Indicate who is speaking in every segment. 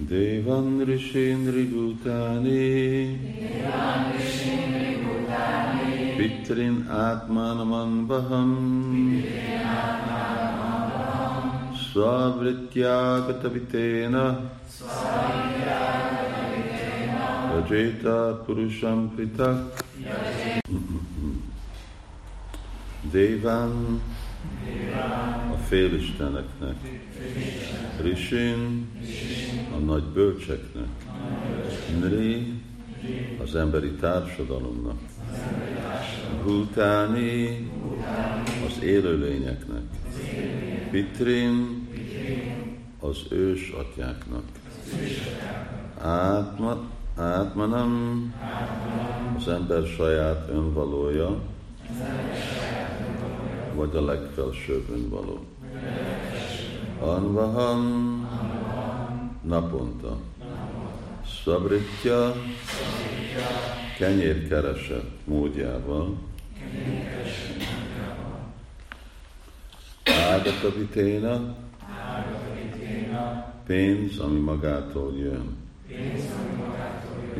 Speaker 1: Devan Rishendri Bhutani Pitrin Atmanaman Baham. Svavrityagatabitena Rajeta Purusham Pritak Devan. A félisteneknek, Rishin a nagy bölcseknek, Nri az emberi társadalomnak, Bhutáni az élőlényeknek, Pitrin az ős atyáknak, Átma, Átmanam az ember saját önvalója, vagy a legfelsőbb önvaló. Anvaham naponta. Szabritja kenyérkereset módjával. Ágataviténa pénz, ami magától jön.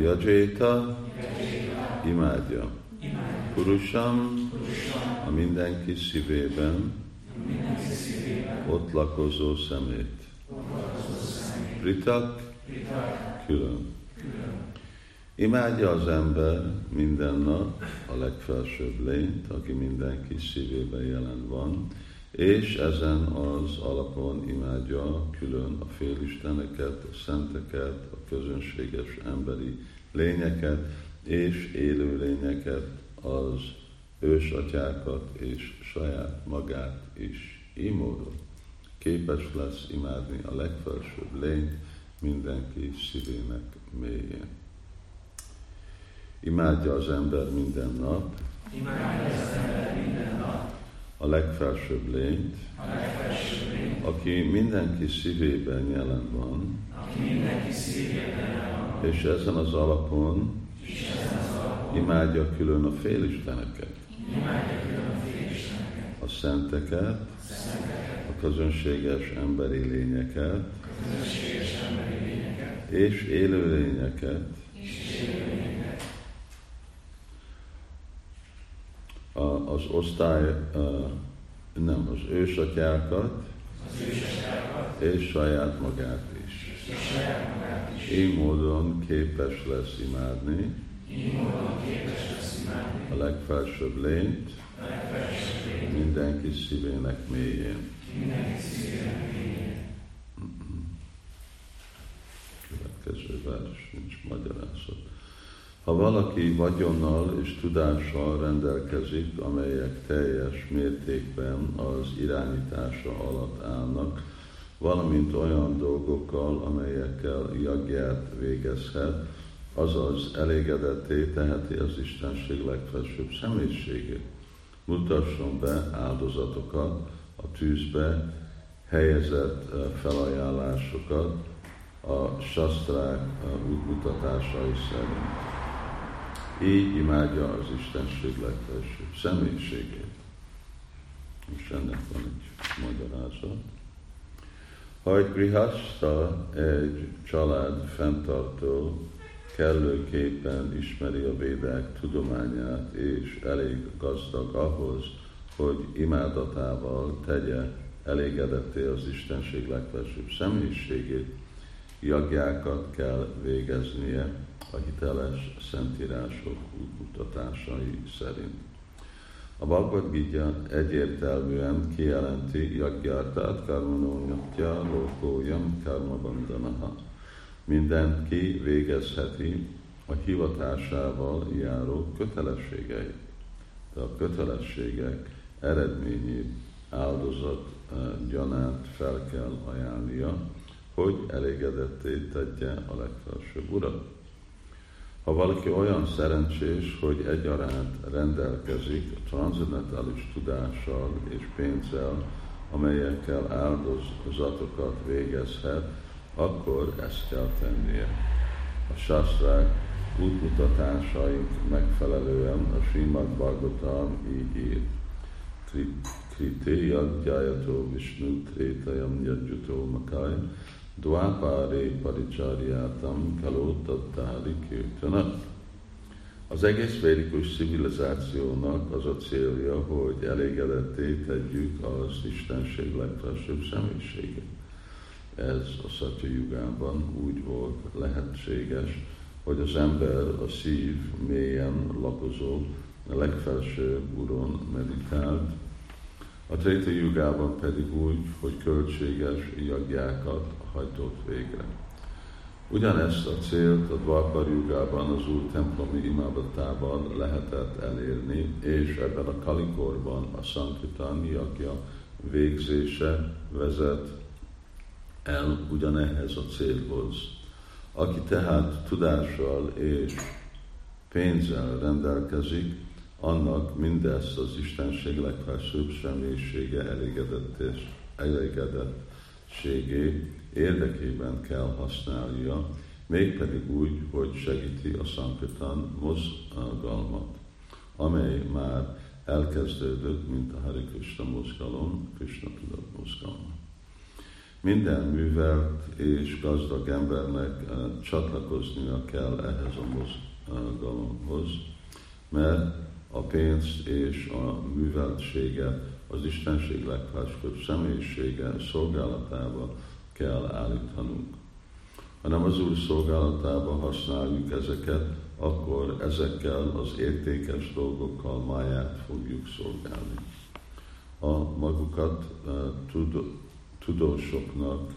Speaker 1: Jajéta imádja. Purusam a mindenki szívében ott lakozó szemét. Ritak, külön. Imádja az ember minden nap a legfelsőbb lényt, aki mindenki szívében jelen van, és ezen az alapon imádja külön a félisteneket, a szenteket, a közönséges emberi lényeket és élő lényeket, az ősatyákat és saját magát is. Így módon képes lesz imádni a legfelsőbb lényt mindenki szívének mélyén. Imádja az ember minden nap.
Speaker 2: Imádja az ember minden nap.
Speaker 1: A legfelsőbb lényt.
Speaker 2: A legfelsőbb lényt.
Speaker 1: Aki mindenki szívében jelen van.
Speaker 2: Aki mindenki szívében jelen van.
Speaker 1: És ezen az alapon.
Speaker 2: És ezen az alapon.
Speaker 1: Imádja külön a félisteneket.
Speaker 2: Imádja külön a félisteneket.
Speaker 1: A szenteket.
Speaker 2: A szenteket
Speaker 1: közönséges emberi lényeket,
Speaker 2: közönséges emberi lényeket
Speaker 1: és élő lényeket,
Speaker 2: és élő lényeket.
Speaker 1: A, az osztály, nem, az ősatyákat, és saját magát is. Így módon képes lesz imádni,
Speaker 2: képes lesz imádni
Speaker 1: a legfelsőbb lényt,
Speaker 2: a legfelsőbb lényt
Speaker 1: mindenki szívének mélyén. Következő vers, nincs magyarázat. Ha valaki vagyonnal és tudással rendelkezik, amelyek teljes mértékben az irányítása alatt állnak, valamint olyan dolgokkal, amelyekkel jagját végezhet, azaz elégedetté teheti az Istenség legfelsőbb személyiségét. Mutasson be áldozatokat, a tűzbe helyezett felajánlásokat a sastrák útmutatásai szerint. Így imádja az Istenség legfelsőbb személyiségét. Most ennek van egy magyarázat. Ha egy grihasta, egy család fenntartó kellőképpen ismeri a védák tudományát, és elég gazdag ahhoz, hogy imádatával tegye elégedetté az Istenség legfelsőbb személyiségét, jagjákat kell végeznie a hiteles szentírások útmutatásai szerint. A Bhagavad Gita egyértelműen kijelenti Yagyartát karmanónyatja lokójam karmabandanaha. Mindenki végezheti a hivatásával járó kötelességeit. De a kötelességek eredményét áldozat eh, gyanát fel kell ajánlnia, hogy elégedetté tegye a legfelsőbb urat. Ha valaki olyan szerencsés, hogy egyaránt rendelkezik transzendentális tudással és pénzzel, amelyekkel áldozatokat végezhet, akkor ezt kell tennie. A sastrák útmutatásaink megfelelően a Srimad Bhagavatam így ír. Krité Yadjayató Vishnu Trétajam Yadjutó Makaj Dwapare Paricsarjátam Kalótattári Kirtana. Az egész védikus civilizációnak az a célja, hogy elégedetté tegyük az Istenség legfelsőbb személyiséget. Ez a Szatya úgy volt lehetséges, hogy az ember a szív mélyen lakozó, a legfelsőbb Uron meditált, a Tréta Jugában pedig úgy, hogy költséges jagjákat hajtott végre. Ugyanezt a célt a Dvapar Jugában az Úr templomi imádatában lehetett elérni, és ebben a kalikorban a Sankritan jagja végzése vezet el ugyanehhez a célhoz. Aki tehát tudással és pénzzel rendelkezik, annak mindezt az Istenség legfelsőbb személyisége elégedett és elégedettségé érdekében kell használja, mégpedig úgy, hogy segíti a Sankirtan mozgalmat, amely már elkezdődött, mint a Hari Krishna mozgalom, Krishna tudat mozgalma. Minden művelt és gazdag embernek eh, csatlakoznia kell ehhez a mozgalomhoz, mert a pénzt és a műveltséget az Istenség legfelsőbb személyisége szolgálatába kell állítanunk. Hanem az Úr szolgálatába használjuk ezeket, akkor ezekkel az értékes dolgokkal máját fogjuk szolgálni. A magukat uh, tud, tudósoknak,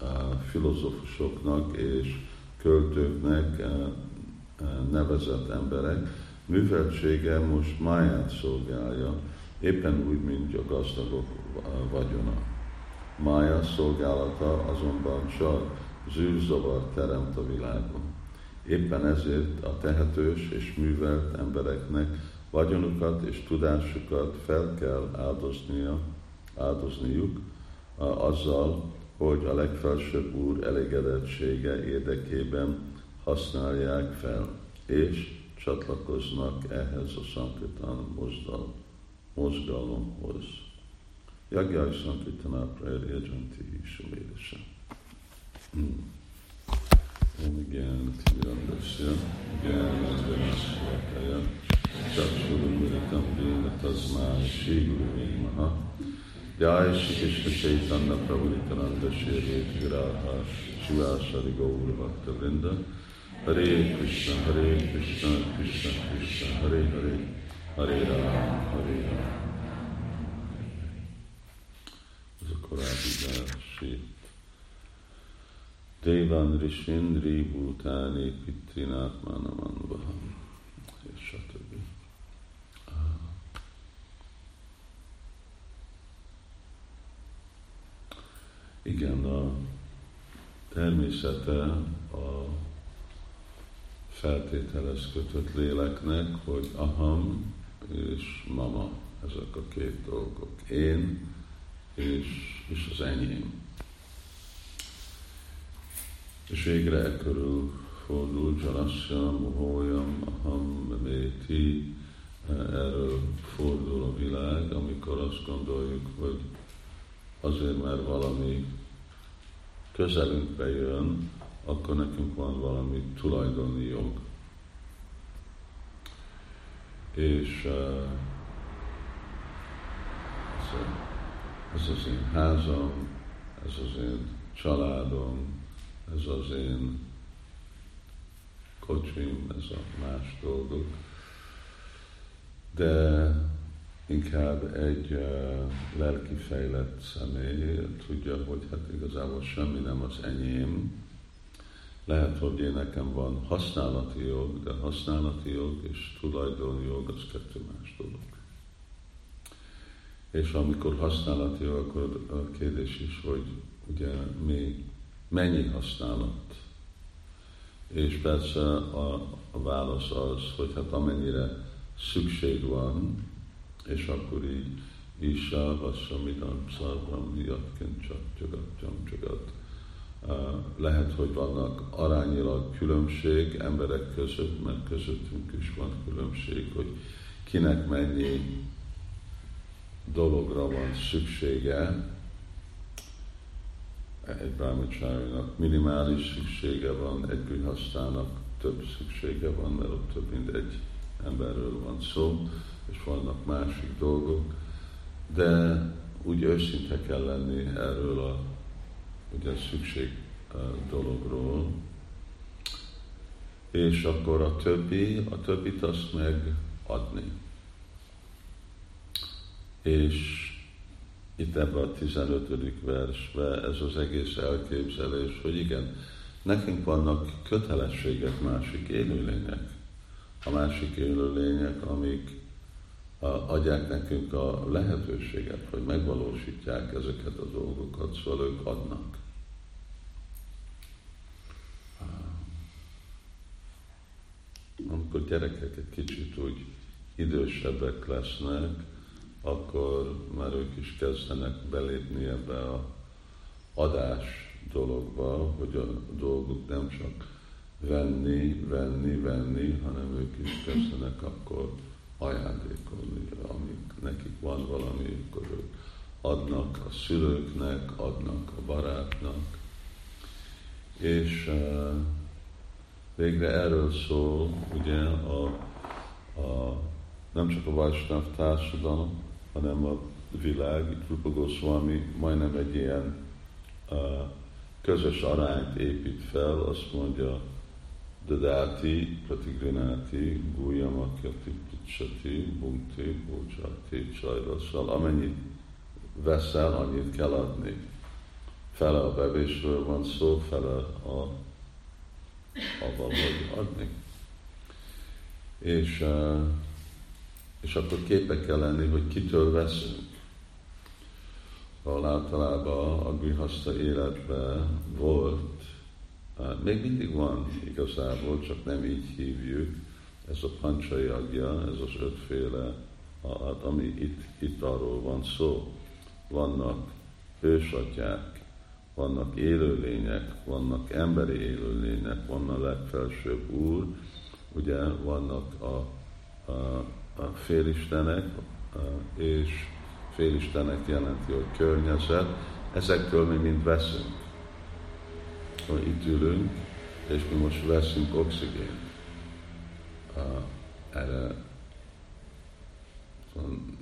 Speaker 1: uh, filozófusoknak és költőknek uh, nevezett emberek műveltsége most máját szolgálja, éppen úgy, mint a gazdagok vagyona. Mája szolgálata azonban csak zűrzavar teremt a világon. Éppen ezért a tehetős és művelt embereknek vagyonukat és tudásukat fel kell áldoznia, áldozniuk azzal, hogy a legfelsőbb Úr elégedettsége érdekében használják fel, és csatlakoznak ehhez a Sankirtan mozgalomhoz. Jagjai Sankirtana Prayer Agenti Sumédesa. Om Gyan Timirandasya, Gyan Anjanasya, Chakshurumiritam Vina Tasmai Shri Guru Maha, Jai Shri Krishna Chaitanya Prabhu Nityananda Shri Viraha Shivasari Gaur Bhakta Vrinda, Hare Krishna, Hare Krishna, Krishna Krishna, Hare Hare, Hare Ram, Hare Ram. Ez a korábbi versi. Devan Rishindri Bhutani Pitrinatmanamanvaham, és stb. Igen, a természete a feltételez kötött léleknek, hogy aham és mama, ezek a két dolgok. Én és, és az enyém. És végre e körül fordul Janasya, Mohoyam, Aham, Méti, erről fordul a világ, amikor azt gondoljuk, hogy azért, mert valami közelünkbe jön, akkor nekünk van valami tulajdoni jog. És uh, ez, ez az én házam, ez az én családom, ez az én kocsim, ez a más dolgok. De inkább egy uh, lelki fejlett személy tudja, hogy hát igazából semmi nem az enyém, lehet, hogy én nekem van használati jog, de használati jog és tulajdoni jog az kettő más dolog. És amikor használati jog, akkor a kérdés is, hogy ugye mi, mennyi használat. És persze a, a válasz az, hogy hát amennyire szükség van, és akkor így Isa, Vassamidam, Szarvam, Jatkin, Csak, Csagat, Csam, Csagat, lehet, hogy vannak arányilag különbség emberek között, mert közöttünk is van különbség, hogy kinek mennyi dologra van szüksége, egy brahmacsárinak minimális szüksége van, egy grihasztának több szüksége van, mert ott több mint egy emberről van szó, és vannak másik dolgok, de úgy őszinte kell lenni erről a ugye, szükség dologról, és akkor a többi, a többit azt meg adni. És itt ebben a 15. versben ez az egész elképzelés, hogy igen, nekünk vannak kötelességek másik élőlények. A másik élőlények, amik adják nekünk a lehetőséget, hogy megvalósítják ezeket a dolgokat, szóval ők adnak. Amikor gyerekek egy kicsit úgy idősebbek lesznek, akkor már ők is kezdenek belépni ebbe a adás dologba, hogy a dolgok nem csak venni, venni, venni, hanem ők is kezdenek akkor ajándékolni, amik nekik van valami, akkor ők adnak a szülőknek, adnak a barátnak. És uh, végre erről szól ugye a, a, nem csak a Vajsnav társadalom, hanem a világ, itt Rupa Goswami majdnem egy ilyen uh, közös arányt épít fel, azt mondja, Dadati, Pratigrinati, Guyamakati, Picsati, Bhukti, Bócsati, Csajrasszal, amennyit veszel, annyit kell adni. Fele a bevésről van szó, fele a abban, hogy adni. És és akkor képek kell lenni, hogy kitől veszünk. Ahol általában a grihaszta életben volt, még mindig van igazából, csak nem így hívjuk, ez a pancsajagja, ez az ötféle, ami itt, itt arról van szó. Vannak hősatyák, vannak élőlények, vannak emberi élőlények, van a legfelsőbb úr, ugye vannak a, a a félistenek, és félistenek jelenti, hogy környezet, ezektől mi mind veszünk. Hogy itt ülünk, és mi most veszünk oxigént. Erre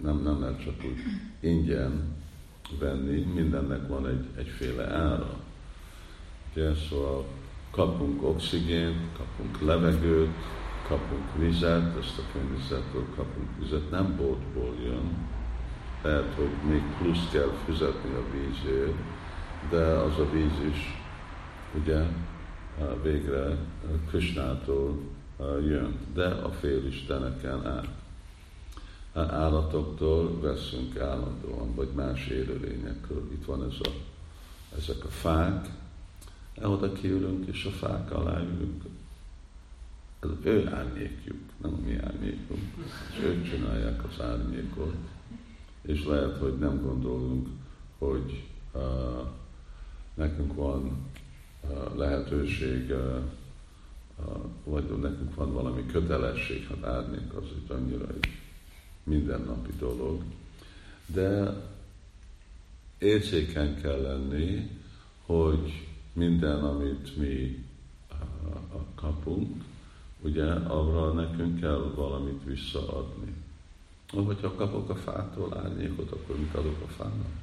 Speaker 1: nem, nem lehet csak úgy ingyen venni, mindennek van egy, egyféle ára. Ugye, szóval kapunk oxigént, kapunk levegőt, kapunk vizet, ezt a környezettől kapunk vizet, nem boltból jön, lehet, hogy még plusz kell fizetni a vízért, de az a víz is ugye végre Krisnától jön, de a félisteneken át. Állatoktól veszünk állandóan, vagy más élőlényekről. Itt van ez a, ezek a fák, oda kiülünk, és a fák alá ülünk, ez ő árnyékjuk, nem mi árnyékunk. És ők csinálják az árnyékot. És lehet, hogy nem gondolunk, hogy uh, nekünk van uh, lehetőség, uh, uh, vagy nekünk van valami kötelesség, hát árnyék az egy annyira egy mindennapi dolog. De érzéken kell lenni, hogy minden, amit mi kapunk, ugye arra nekünk kell valamit visszaadni. Hogyha kapok a fától árnyékot, akkor mit adok a fának?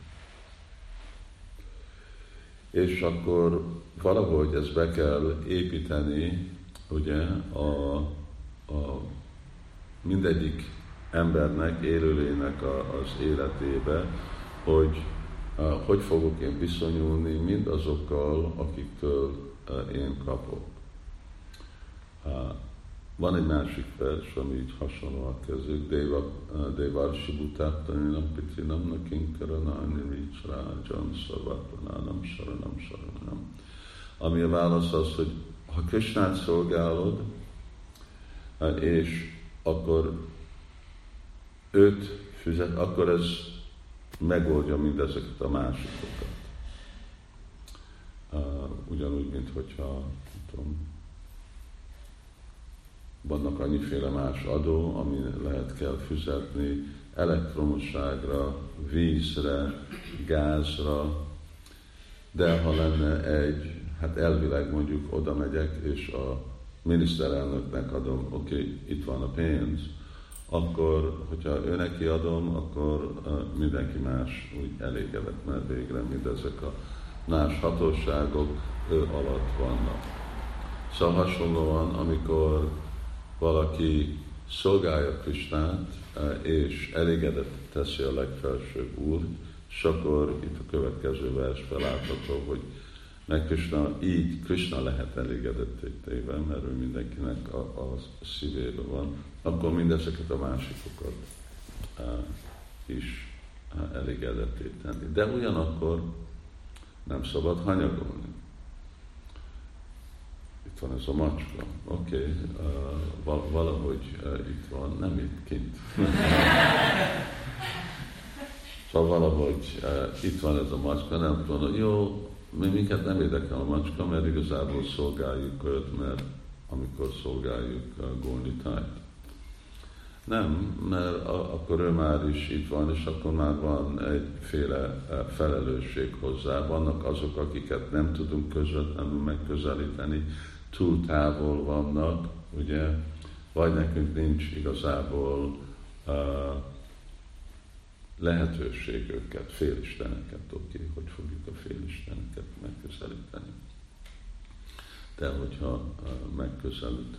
Speaker 1: És akkor valahogy ezt be kell építeni, ugye, a, a mindegyik embernek, élőlének az életébe, hogy hogy fogok én viszonyulni mindazokkal, akiktől én kapok. Van egy másik vers, ami így hasonlóan kezdődik, Deva, Devar Shibutattaninam Pitinam Nakinkaranani Vicsrájam Szarvatanánam Saranam Saranam. Ami a válasz az, hogy ha Krishnát szolgálod, és akkor őt fizet, akkor ez megoldja mindezeket a másikokat. Ugyanúgy, mint hogyha, tudom, vannak annyiféle más adó, ami lehet kell fizetni elektromosságra, vízre, gázra, de ha lenne egy, hát elvileg mondjuk oda megyek, és a miniszterelnöknek adom, oké, okay, itt van a pénz, akkor, hogyha ő neki adom, akkor mindenki más úgy elégedett, mert végre mindezek a más hatóságok ő alatt vannak. Szóval hasonlóan, amikor valaki szolgálja Krisnát, és elégedett teszi a legfelsőbb úr, és akkor itt a következő versben látható, hogy meg Krishna, így Krishna lehet elégedettével, mert ő mindenkinek a, a szívében van, akkor mindezeket a másikokat uh, is uh, elégedetté tenni. De ugyanakkor nem szabad hanyagolni. Itt van ez a macska. Oké, okay, uh, valahogy uh, itt van, nem itt, kint. szóval valahogy uh, itt van ez a macska, nem tudom, jó, mi minket nem érdekel a macska, mert igazából szolgáljuk őt, mert amikor szolgáljuk a Gornitájt. Nem, mert a, akkor ő már is itt van, és akkor már van egyféle e, felelősség hozzá. Vannak azok, akiket nem tudunk közvetlenül megközelíteni, túl távol vannak, ugye, vagy nekünk nincs igazából uh, lehetőség őket, félisteneket, oké, okay, hogy fogjuk a félisteneket megközelíteni. De hogyha a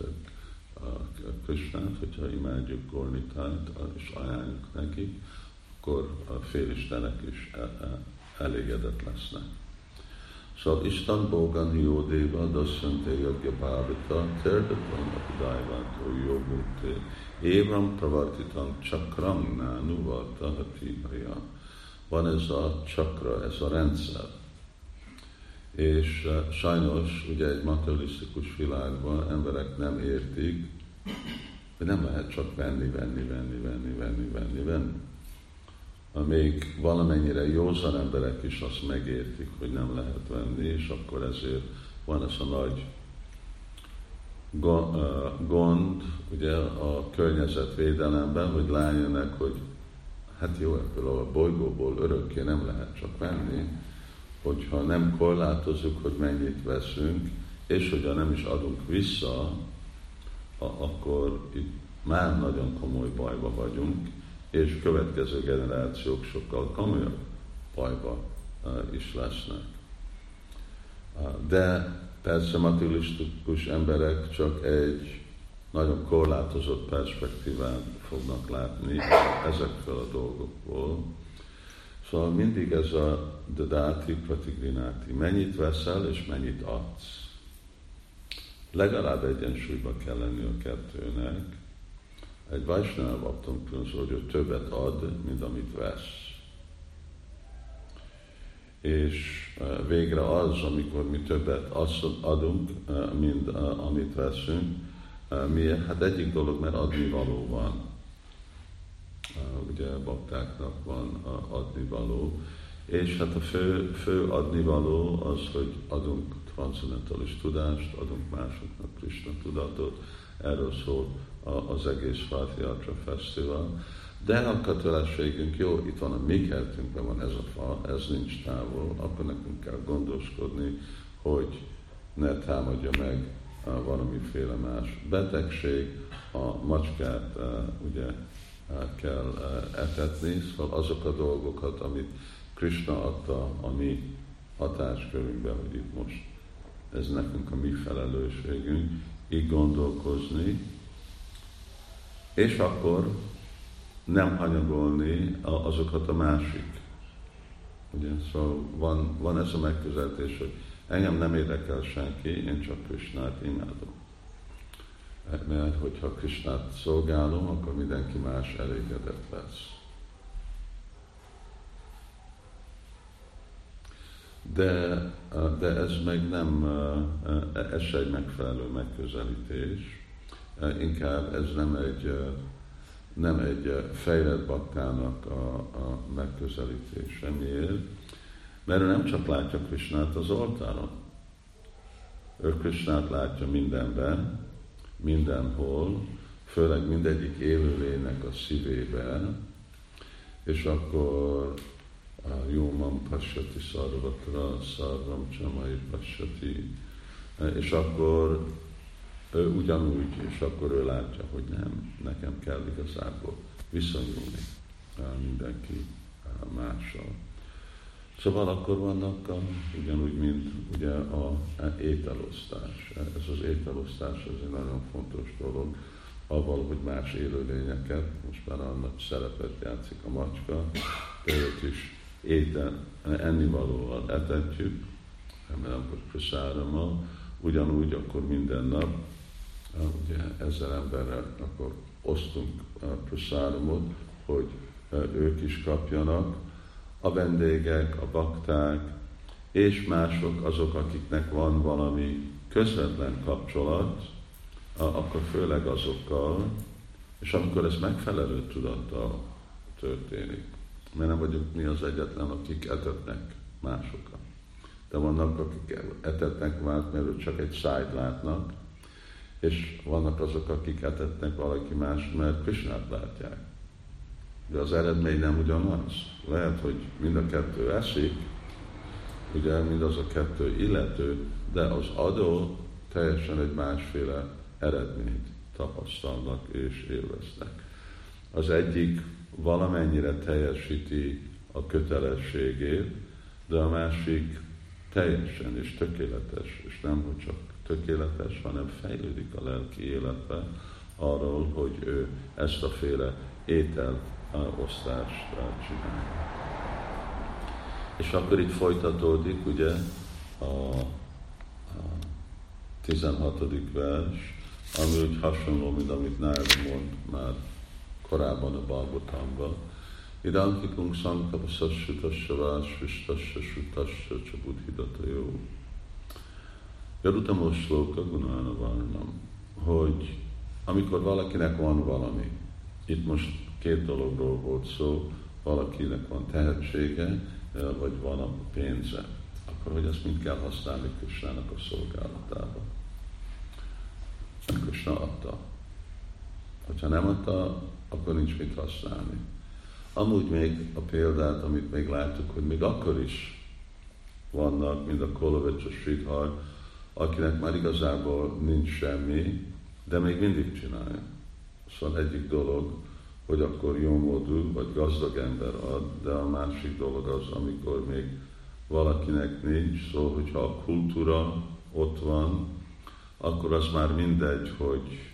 Speaker 1: uh, Krisnát, hogyha imádjuk Gornitánt, és ajánljuk neki, akkor a félistenek is e, e, elégedett lesznek. Szóval Isten Bogan Hiódéva, Dasszante Jagya Bhavita, Terdatam Apidájvátó Jogmukté, Évam Pravartitam Csakram Nánu Varta Hatibaya. Van ez a csakra, ez a rendszer. És uh, sajnos ugye egy materialisztikus világban emberek nem értik, hogy nem lehet csak venni, venni, venni, venni, venni, venni, venni még valamennyire józan emberek is azt megértik, hogy nem lehet venni, és akkor ezért van ez a nagy gond ugye a környezetvédelemben, hogy lányának, hogy hát jó, ebből a bolygóból örökké nem lehet csak venni, hogyha nem korlátozunk, hogy mennyit veszünk, és hogyha nem is adunk vissza, akkor itt már nagyon komoly bajba vagyunk, és következő generációk sokkal komolyabb bajba is lesznek. De persze materialisztikus emberek csak egy nagyon korlátozott perspektíván fognak látni ezekről a dolgokból. Szóval mindig ez a dadati pratigrináti. Mennyit veszel és mennyit adsz. Legalább egyensúlyban kell lenni a kettőnek, egy Vajsnáv adtam különböző, hogy többet ad, mint amit vesz. És e, végre az, amikor mi többet adunk, e, mint e, amit veszünk, miért? Hát egyik dolog, mert adni való van. Ugye baktáknak van adnivaló, és hát a fő, fő adnivaló az, hogy adunk transzendentális tudást, adunk másoknak Krishna tudatot, erről szól az egész Fátiatra Fesztivál. De a kötelességünk, jó, itt van a mi kertünkben van ez a fa, ez nincs távol, akkor nekünk kell gondoskodni, hogy ne támadja meg valamiféle más betegség, a macskát ugye kell etetni, szóval azok a dolgokat, amit Krishna adta a mi hatáskörünkben, hogy itt most ez nekünk a mi felelősségünk, így gondolkozni, és akkor nem hanyagolni azokat a másik. Ugye, szóval van, van ez a megközelítés, hogy engem nem érdekel senki, én csak Krisnát imádom. Mert hogyha Krisnát szolgálom, akkor mindenki más elégedett lesz. De, de ez meg nem, ez egy megfelelő megközelítés inkább ez nem egy, nem egy fejlett baktának a, a megközelítése. Miért? Mert ő nem csak látja Krisnát az oltáron. Ő Krisnát látja mindenben, mindenhol, főleg mindegyik élőlének a szívében, és akkor Jómam Passati Sarvatra, Sarvam Csamai Passati, és akkor ő ugyanúgy, és akkor ő látja, hogy nem, nekem kell igazából viszonyulni mindenki mással. Szóval akkor vannak a, ugyanúgy, mint ugye a, ételosztás. Ez az ételosztás az egy nagyon fontos dolog, avval, hogy más élőlényeket, most már annak szerepet játszik a macska, de őt is étel, ennivalóval etetjük, remélem, hogy prasárama, ugyanúgy akkor minden nap, ugye ezzel emberrel akkor osztunk prasáramot, hogy ők is kapjanak, a vendégek, a bakták, és mások azok, akiknek van valami közvetlen kapcsolat, akkor főleg azokkal, és amikor ez megfelelő tudattal történik, mert nem vagyunk mi az egyetlen, akik etetnek másokat. De vannak, akik etetnek már, mert csak egy szájt látnak, és vannak azok, akik etetnek valaki más, mert Krishnát látják. De az eredmény nem ugyanaz. Lehet, hogy mind a kettő esik, ugye mindaz a kettő illető, de az adó teljesen egy másféle eredményt tapasztalnak és élveznek. Az egyik valamennyire teljesíti a kötelességét, de a másik teljesen és tökéletes, és nem hogy csak tökéletes, hanem fejlődik a lelki életbe arról, hogy ő ezt a féle étel osztást csinálja. És akkor itt folytatódik ugye a, a 16. vers, ami úgy hasonló, mint amit Nájra mond már korábban a Balgotamban. Idankikung sankapasassa tassavás, vistassa sutassa csabudhidata jó. Jarutamos slóka gunána varnam, hogy amikor valakinek van valami, itt most két dologról volt szó, valakinek van tehetsége, vagy van a pénze, akkor hogy ezt mind kell használni Kösnának a szolgálatába. Krishna adta. Hogyha nem adta, akkor nincs mit használni. Amúgy még a példát, amit még láttuk, hogy még akkor is vannak, mint a Kolovics, a Sridhar, akinek már igazából nincs semmi, de még mindig csinálja. Szóval egyik dolog, hogy akkor jó módú vagy gazdag ember ad, de a másik dolog az, amikor még valakinek nincs, szóval hogyha a kultúra ott van, akkor az már mindegy, hogy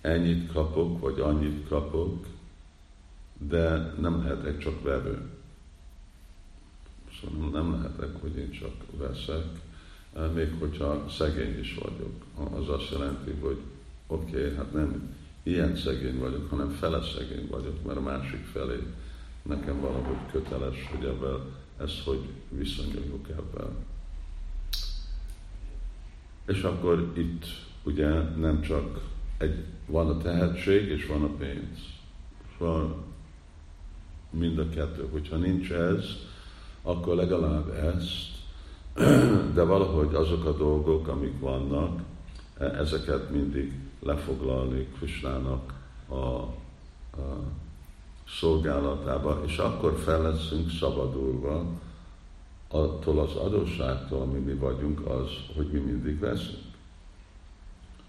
Speaker 1: ennyit kapok, vagy annyit kapok, de nem lehetek csak vevő. Szóval nem lehetek, hogy én csak veszek, még hogyha szegény is vagyok. Az azt jelenti, hogy oké, okay, hát nem ilyen szegény vagyok, hanem fele szegény vagyok, mert a másik felé nekem valahogy köteles, hogy ebben ezt hogy viszonyuljuk ebben. És akkor itt ugye nem csak egy, van a tehetség és van a pénz. Van mind a kettő. Hogyha nincs ez, akkor legalább ezt, de valahogy azok a dolgok, amik vannak, e, ezeket mindig lefoglalni Krisnának a, a szolgálatába, és akkor fel leszünk szabadulva attól az adósságtól, ami mi vagyunk, az, hogy mi mindig veszünk.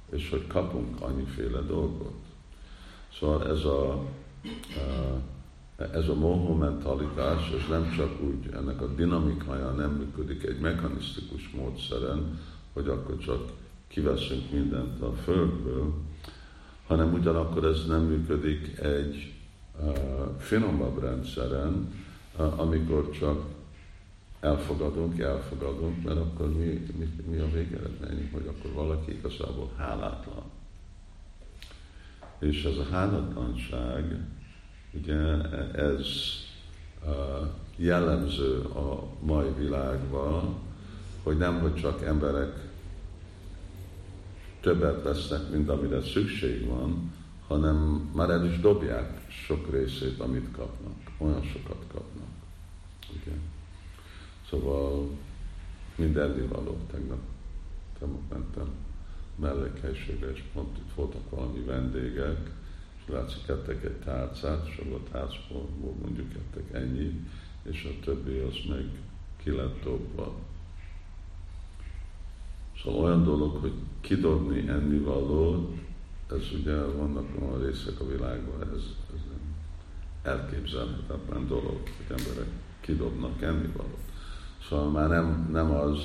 Speaker 1: És hogy kapunk annyiféle dolgot. Szóval ez a, ez a mohó mentalitás, ez nem csak úgy, ennek a dinamikája nem működik egy mechanisztikus módszeren, hogy akkor csak kiveszünk mindent a Földből, hanem ugyanakkor ez nem működik egy uh, finomabb rendszeren, uh, amikor csak elfogadunk, elfogadunk, mert akkor mi, mi, mi a végeredmény, hogy akkor valaki igazából hálátlan. És ez a hálatlanság, ugye ez jellemző a mai világban, hogy nem, hogy csak emberek többet vesznek, mint amire szükség van, hanem már el is dobják sok részét, amit kapnak. Olyan sokat kapnak. Ugye? Szóval minden való. Tegnap, tegnap mentem mellékhelységre, és pont itt voltak valami vendégek, látszik, ettek egy tárcát, és abban a tárcból mondjuk ettek ennyi, és a többi az meg ki lett dobva. Szóval olyan dolog, hogy kidobni ennivalót, ez ugye vannak olyan részek a világban, ez, ez elképzelhetetlen dolog, hogy emberek kidobnak ennivalót. Szóval már nem, nem az,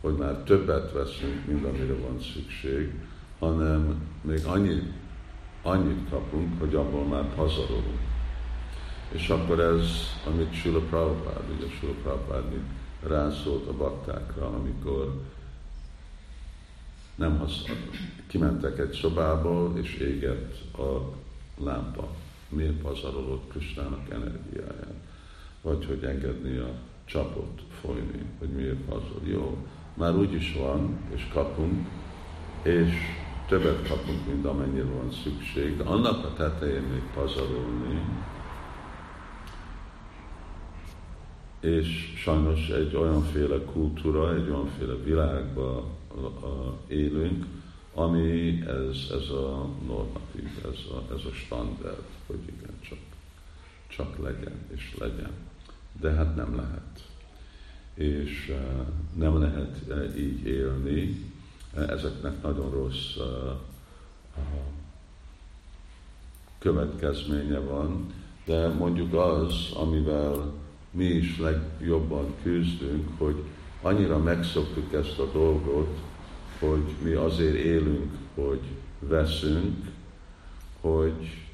Speaker 1: hogy már többet veszünk, mint amire van szükség, hanem még annyi, annyit kapunk, hogy abból már pazarolunk. És akkor ez, amit Sula Prabhupád, ugye Sula Prabhupád rászólt a baktákra, amikor nem használtak. Kimentek egy szobába, és égett a lámpa. Miért pazarolod Kristának energiáját? Vagy hogy engedni a csapot folyni, hogy miért pazarol. Jó, már úgy is van, és kapunk, és többet kapunk, mint amennyire van szükség, de annak a tetején még pazarolni, és sajnos egy olyanféle kultúra, egy olyanféle világban élünk, ami ez, ez a normatív, ez a, ez a standard, hogy igen, csak, csak legyen és legyen. De hát nem lehet. És nem lehet így élni. Ezeknek nagyon rossz következménye van, de mondjuk az, amivel mi is legjobban küzdünk, hogy annyira megszoktuk ezt a dolgot, hogy mi azért élünk, hogy veszünk, hogy,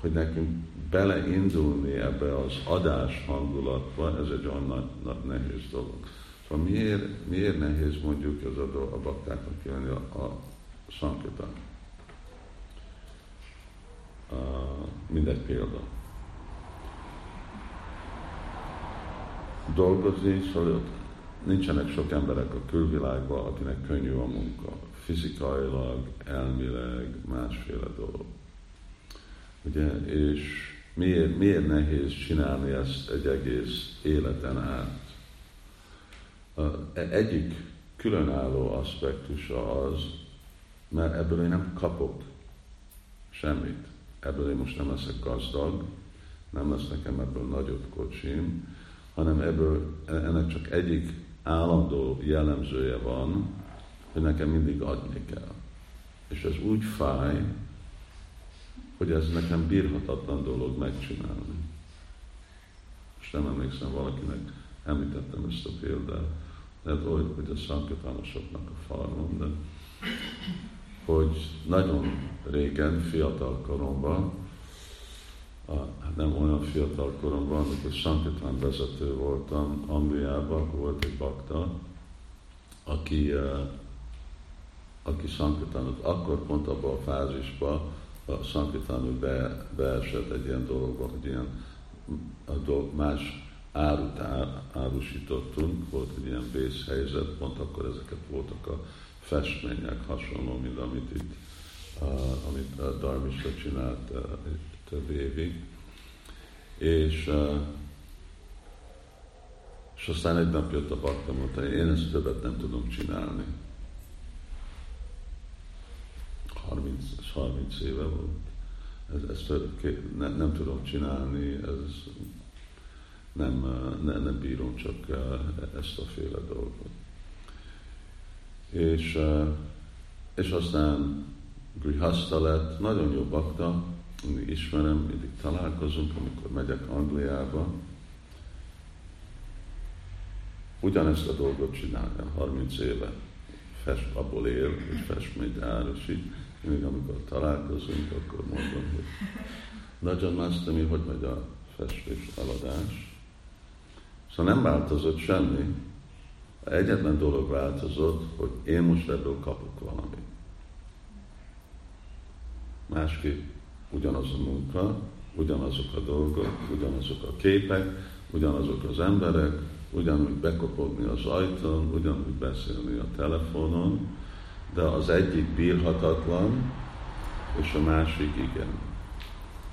Speaker 1: hogy nekünk beleindulni ebbe az adás hangulatba, ez egy olyan nagy, nagy nehéz dolog. Szóval miért, miért nehéz mondjuk ez a, dolog, a baktáknak jönni a, a szankatán? Uh, mindegy példa. Dolgozni, szóval nincsenek sok emberek a külvilágban, akinek könnyű a munka. Fizikailag, elmileg, másféle dolog. Ugye, és miért, miért nehéz csinálni ezt egy egész életen át? Egyik különálló aspektusa az, mert ebből én nem kapok semmit. Ebből én most nem leszek gazdag, nem lesz nekem ebből nagyobb kocsim, hanem ebből ennek csak egyik állandó jellemzője van, hogy nekem mindig adni kell. És ez úgy fáj, hogy ez nekem bírhatatlan dolog megcsinálni. És nem emlékszem valakinek, említettem ezt a példát, lehet, hogy, hogy a szankatánosoknak a farmon, de hogy nagyon régen, fiatal koromban, a, hát nem olyan fiatal koromban, amikor Sankatán vezető voltam Angliában, volt egy bakta, aki, uh, aki Sankatánot, akkor pont abban a fázisban a Sankatánot be, beesett egy ilyen dologba, hogy ilyen a dolg, más árut árusítottunk, volt egy ilyen vészhelyzet, pont akkor ezeket voltak a festmények hasonló, mint amit itt, uh, amit uh, Darmisra csinált uh, több évig. És, és aztán egy nap jött a bakta, mondta, én ezt többet nem tudom csinálni. 30, 30 éve volt. Ez, ezt nem, nem tudom csinálni, ez nem, nem, nem bírom csak ezt a féle dolgot. És, és aztán Grihasta lett, nagyon jó bakta, mindig ismerem, mindig találkozunk, amikor megyek Angliába. Ugyanezt a dolgot csinálja 30 éve. Fest, abból él, és festményt árusít. Mindig amikor találkozunk, akkor mondom, hogy nagyon Master, mi hogy megy a festés eladás. Szóval nem változott semmi. Egyetlen dolog változott, hogy én most ebből kapok valamit. Másképp ugyanaz a munka, ugyanazok a dolgok, ugyanazok a képek, ugyanazok az emberek, ugyanúgy bekopogni az ajtón, ugyanúgy beszélni a telefonon, de az egyik bírhatatlan, és a másik igen.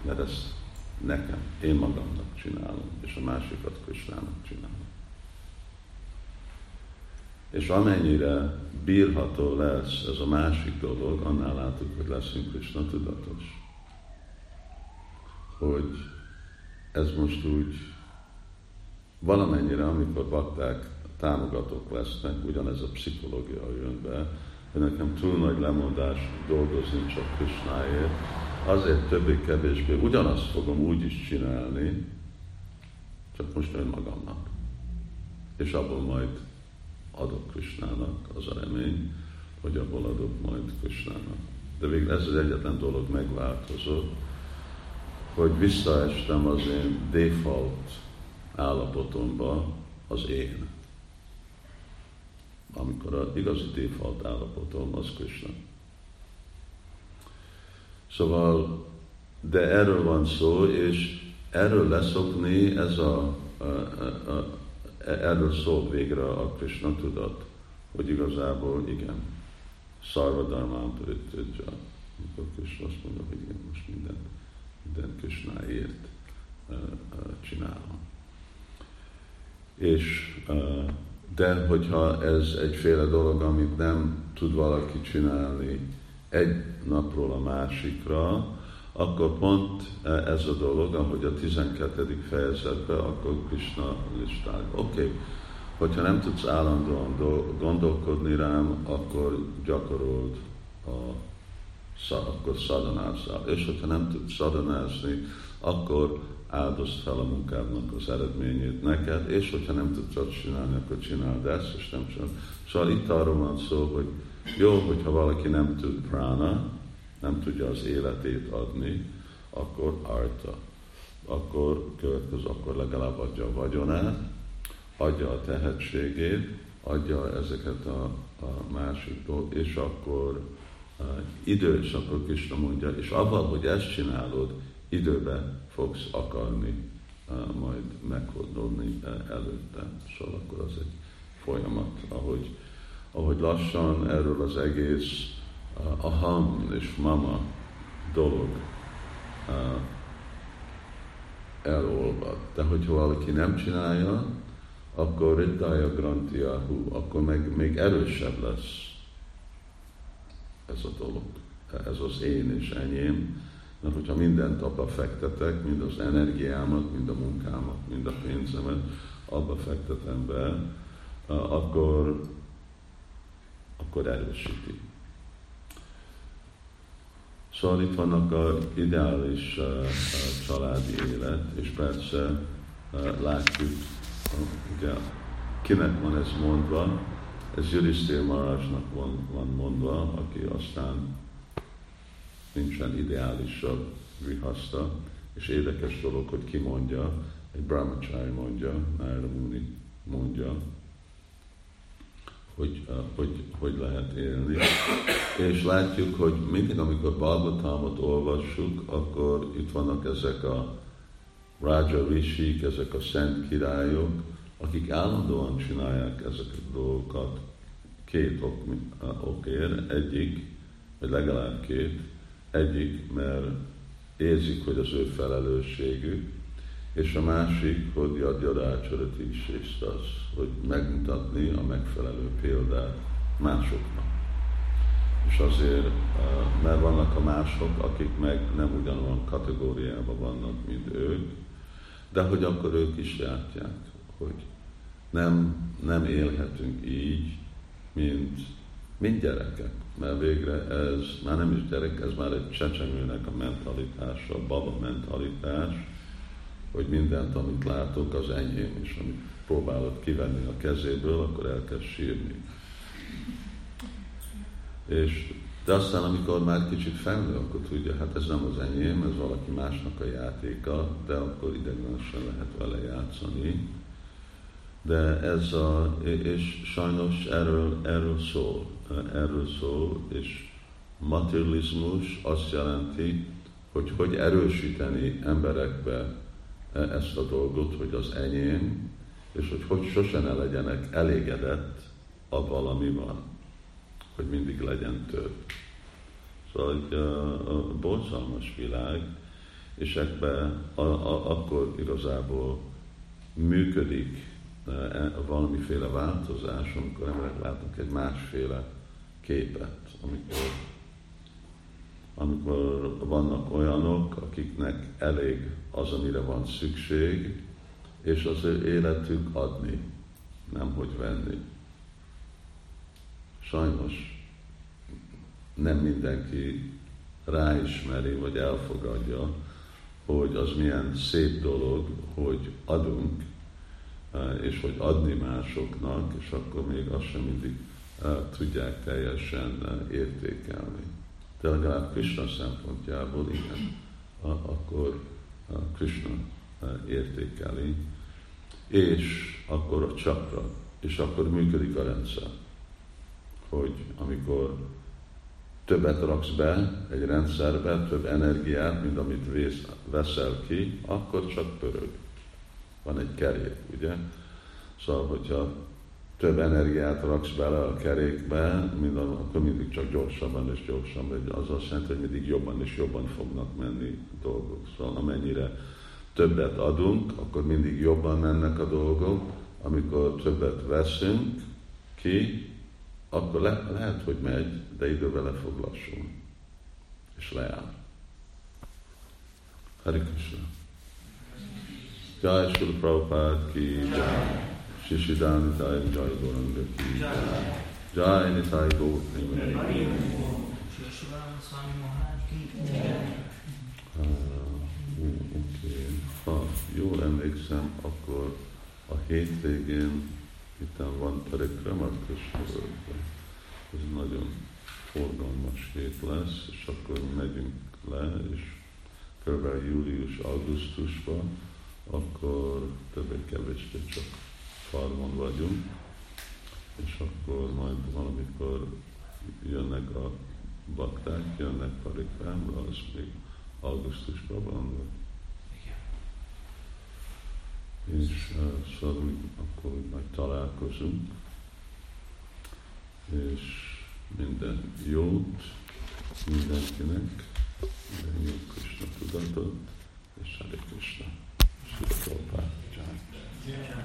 Speaker 1: Mert ezt nekem, én magamnak csinálom, és a másikat Kristának csinálom. És amennyire bírható lesz ez a másik dolog, annál látjuk, hogy leszünk Krishna tudatos hogy ez most úgy valamennyire, amikor bakták támogatók lesznek, ugyanez a pszichológia jön be, hogy nekem túl nagy lemondás dolgozni csak Krishnáért, azért többé-kevésbé ugyanazt fogom úgy is csinálni, csak most önmagamnak. És abból majd adok Krishnának, az a remény, hogy abból adok majd Krishnának. De végül ez az egyetlen dolog megváltozott, hogy visszaestem az én default állapotomba, az én. Amikor az igazi default állapotom az Krishna. Szóval, de erről van szó, és erről leszokni, ez a, a, a, a erről szól végre a Krishna tudat, hogy igazából igen, Sarvadharmán Pritidja, amikor Krishna azt mondja, hogy igen, most minden, minden Krishnáért uh, csinálom. És de hogyha ez egyféle dolog, amit nem tud valaki csinálni egy napról a másikra, akkor pont ez a dolog, ahogy a 12. fejezetben, akkor Krishna listál. Oké, okay. hogyha nem tudsz állandóan gondolkodni rám, akkor gyakorold a akkor szadanázzál. És hogyha nem tudsz szadanázni, akkor áldozd fel a munkádnak az eredményét neked, és hogyha nem tudsz csinálni, akkor csináld ezt, és nem csinálod. Szóval itt arról van szó, hogy jó, hogyha valaki nem tud prána, nem tudja az életét adni, akkor arta. Akkor következő, akkor legalább adja a vagyonát, adja a tehetségét, adja ezeket a, a másik és akkor uh, idő, és akkor Krishna mondja, és abban, hogy ezt csinálod, időben fogsz akarni uh, majd meghódolni uh, előtte. Szóval akkor az egy folyamat, ahogy, ahogy lassan erről az egész a ham és mama dolog elolvad. De hogyha valaki nem csinálja, akkor Riddaya Grantiahu, akkor meg még erősebb lesz ez a dolog. Ez az én és enyém. Mert hogyha mindent abba fektetek, mind az energiámat, mind a munkámat, mind a pénzemet abba fektetem be, akkor, akkor erősíti. Szóval itt vannak a ideális családi élet, és persze látjuk, ugye, kinek van ez mondva, ez Judisztér Marásnak van, van mondva, aki aztán nincsen ideálisabb vihaszta, és érdekes dolog, hogy ki mondja, egy brahmachari mondja, Nára Muni mondja, hogy, hogy, hogy lehet élni. És látjuk, hogy mindig, amikor Bhagavatamot olvassuk, akkor itt vannak ezek a Raja Rishik, ezek a szent királyok, akik állandóan csinálják ezeket a dolgokat két ok, okért. Egyik, vagy legalább két, egyik, mert érzik, hogy az ő felelősségük, és a másik, hogy Yadyadácsarat is, és az, hogy megmutatni a megfelelő példát másoknak. És azért, mert vannak a mások, akik meg nem ugyanolyan kategóriában vannak, mint ők, de hogy akkor ők is látják, hogy nem, nem élhetünk így, mint, mint gyerekek. Mert végre ez már nem is gyerek, ez már egy csecsemőnek a mentalitása, a baba mentalitás, hogy mindent, amit látok, az enyém, és amit próbálod kivenni a kezéből, akkor elkezd sírni. És, de aztán, amikor már kicsit felnő, akkor tudja, hát ez nem az enyém, ez valaki másnak a játéka, de akkor ideglenesen lehet vele játszani. De ez a, és sajnos erről, erről szól, erről szól, és materializmus azt jelenti, hogy hogy erősíteni emberekbe ezt a dolgot, hogy az enyém, és hogy, hogy sose ne legyenek elégedett a valami van, hogy mindig legyen több. Szóval egy a borzalmas világ, és ebbe a, a, akkor igazából működik valamiféle változás, amikor emberek látnak egy másféle képet, amikor amikor vannak olyanok, akiknek elég az, amire van szükség, és az ő életük adni, nem hogy venni. Sajnos nem mindenki ráismeri, vagy elfogadja, hogy az milyen szép dolog, hogy adunk, és hogy adni másoknak, és akkor még azt sem mindig tudják teljesen értékelni. De legalább Krishna szempontjából igen, akkor Krishna értékeli, és akkor a csakra, és akkor működik a rendszer. Hogy amikor többet raksz be egy rendszerbe, több energiát, mint amit vész, veszel ki, akkor csak pörög. Van egy kerék, ugye? Szóval, hogyha több energiát raksz bele a kerékbe, mint a, akkor mindig csak gyorsabban és gyorsabban, az azt jelenti, hogy mindig jobban és jobban fognak menni dolgok. Szóval amennyire többet adunk, akkor mindig jobban mennek a dolgok, amikor többet veszünk ki, akkor le, lehet, hogy megy, de idővel le fog lassulni. És leáll. Hari Krishna. Jai Srila Prabhupada ki Jai. Shishidani Jai Jai Goranga ki Jai. Jai Nitai Gautri. Oké. Ha jól emlékszem, akkor a hétvégén itt van Parikrama Krishna Ez nagyon forgalmas hét lesz, és akkor megyünk le, és kb. július-augusztusban, akkor többé-kevésbé csak farmon vagyunk, és akkor majd valamikor jönnek a bakták, jönnek parikrámra, az még augusztusban van, vagy és uh, szóval akkor majd találkozunk, és minden jót mindenkinek, minden jó Krishna tudatot, Yeah.